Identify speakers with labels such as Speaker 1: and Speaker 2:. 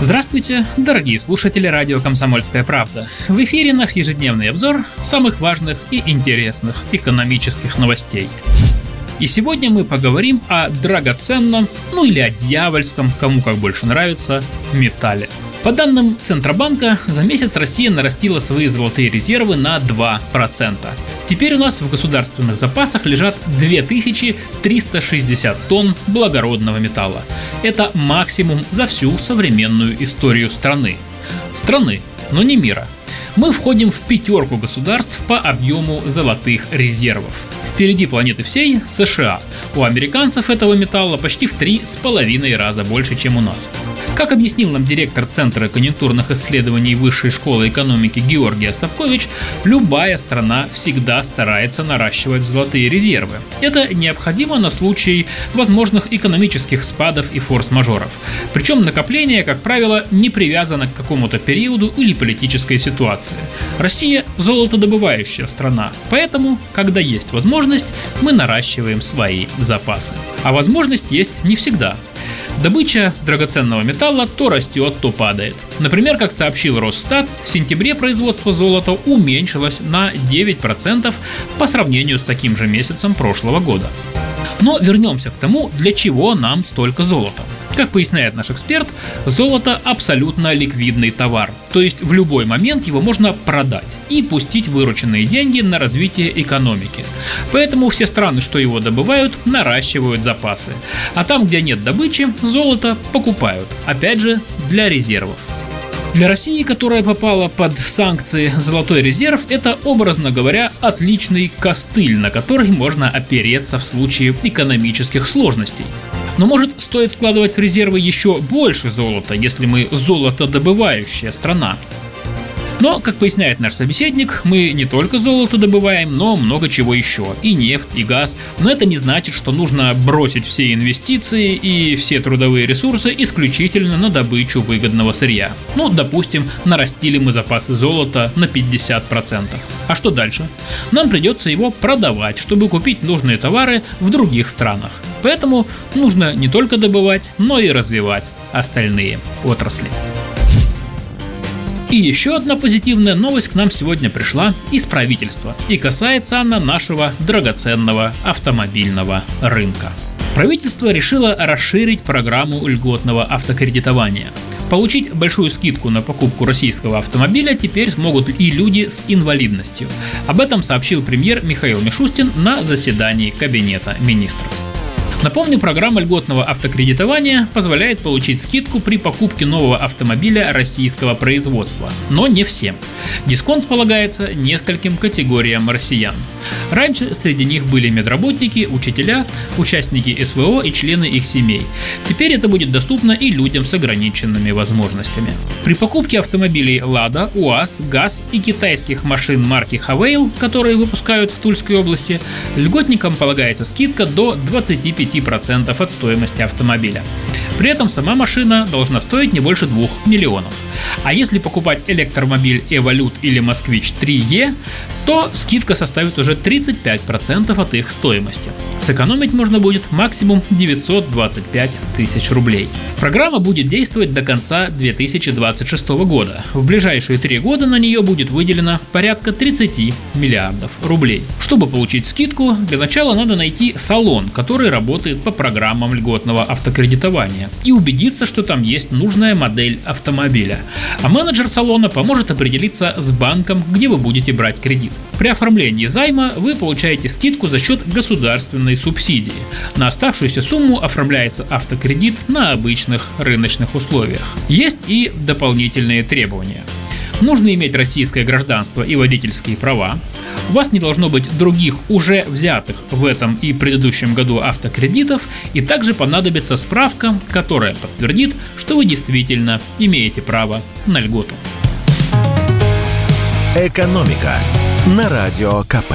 Speaker 1: Здравствуйте, дорогие слушатели радио «Комсомольская правда». В эфире наш ежедневный обзор самых важных и интересных экономических новостей. И сегодня мы поговорим о драгоценном, ну или о дьявольском, кому как больше нравится, металле – по данным Центробанка, за месяц Россия нарастила свои золотые резервы на 2%. Теперь у нас в государственных запасах лежат 2360 тонн благородного металла. Это максимум за всю современную историю страны. Страны, но не мира. Мы входим в пятерку государств по объему золотых резервов. Впереди планеты всей США. У американцев этого металла почти в три с половиной раза больше, чем у нас. Как объяснил нам директор Центра конъюнктурных исследований Высшей школы экономики Георгий Остапкович, любая страна всегда старается наращивать золотые резервы. Это необходимо на случай возможных экономических спадов и форс-мажоров. Причем накопление, как правило, не привязано к какому-то периоду или политической ситуации. Россия – золотодобывающая страна, поэтому, когда есть возможность, мы наращиваем свои запасы. А возможность есть не всегда. Добыча драгоценного металла то растет, то падает. Например, как сообщил Росстат, в сентябре производство золота уменьшилось на 9% по сравнению с таким же месяцем прошлого года. Но вернемся к тому, для чего нам столько золота. Как поясняет наш эксперт, золото абсолютно ликвидный товар, то есть в любой момент его можно продать и пустить вырученные деньги на развитие экономики. Поэтому все страны, что его добывают, наращивают запасы. А там, где нет добычи, золото покупают, опять же, для резервов. Для России, которая попала под санкции «Золотой резерв», это, образно говоря, отличный костыль, на который можно опереться в случае экономических сложностей. Но может стоит складывать в резервы еще больше золота, если мы золотодобывающая страна. Но, как поясняет наш собеседник, мы не только золото добываем, но много чего еще. И нефть, и газ. Но это не значит, что нужно бросить все инвестиции и все трудовые ресурсы исключительно на добычу выгодного сырья. Ну, допустим, нарастили мы запасы золота на 50%. А что дальше? Нам придется его продавать, чтобы купить нужные товары в других странах. Поэтому нужно не только добывать, но и развивать остальные отрасли. И еще одна позитивная новость к нам сегодня пришла из правительства. И касается она нашего драгоценного автомобильного рынка. Правительство решило расширить программу льготного автокредитования. Получить большую скидку на покупку российского автомобиля теперь смогут и люди с инвалидностью. Об этом сообщил премьер Михаил Мишустин на заседании Кабинета министров. Напомню, программа льготного автокредитования позволяет получить скидку при покупке нового автомобиля российского производства, но не всем. Дисконт полагается нескольким категориям россиян. Раньше среди них были медработники, учителя, участники СВО и члены их семей. Теперь это будет доступно и людям с ограниченными возможностями. При покупке автомобилей «Лада», УАЗ, ГАЗ и китайских машин марки «Хавейл», которые выпускают в Тульской области, льготникам полагается скидка до 25 10% от стоимости автомобиля. При этом сама машина должна стоить не больше 2 миллионов. А если покупать электромобиль Evolute или Москвич 3E, то скидка составит уже 35% от их стоимости. Сэкономить можно будет максимум 925 тысяч рублей. Программа будет действовать до конца 2026 года. В ближайшие три года на нее будет выделено порядка 30 миллиардов рублей. Чтобы получить скидку, для начала надо найти салон, который работает по программам льготного автокредитования и убедиться, что там есть нужная модель автомобиля. А менеджер салона поможет определиться с банком, где вы будете брать кредит. При оформлении займа вы получаете скидку за счет государственной субсидии. На оставшуюся сумму оформляется автокредит на обычных рыночных условиях. Есть и дополнительные требования. Нужно иметь российское гражданство и водительские права. У вас не должно быть других уже взятых в этом и предыдущем году автокредитов, и также понадобится справка, которая подтвердит, что вы действительно имеете право на льготу.
Speaker 2: Экономика на радио КП.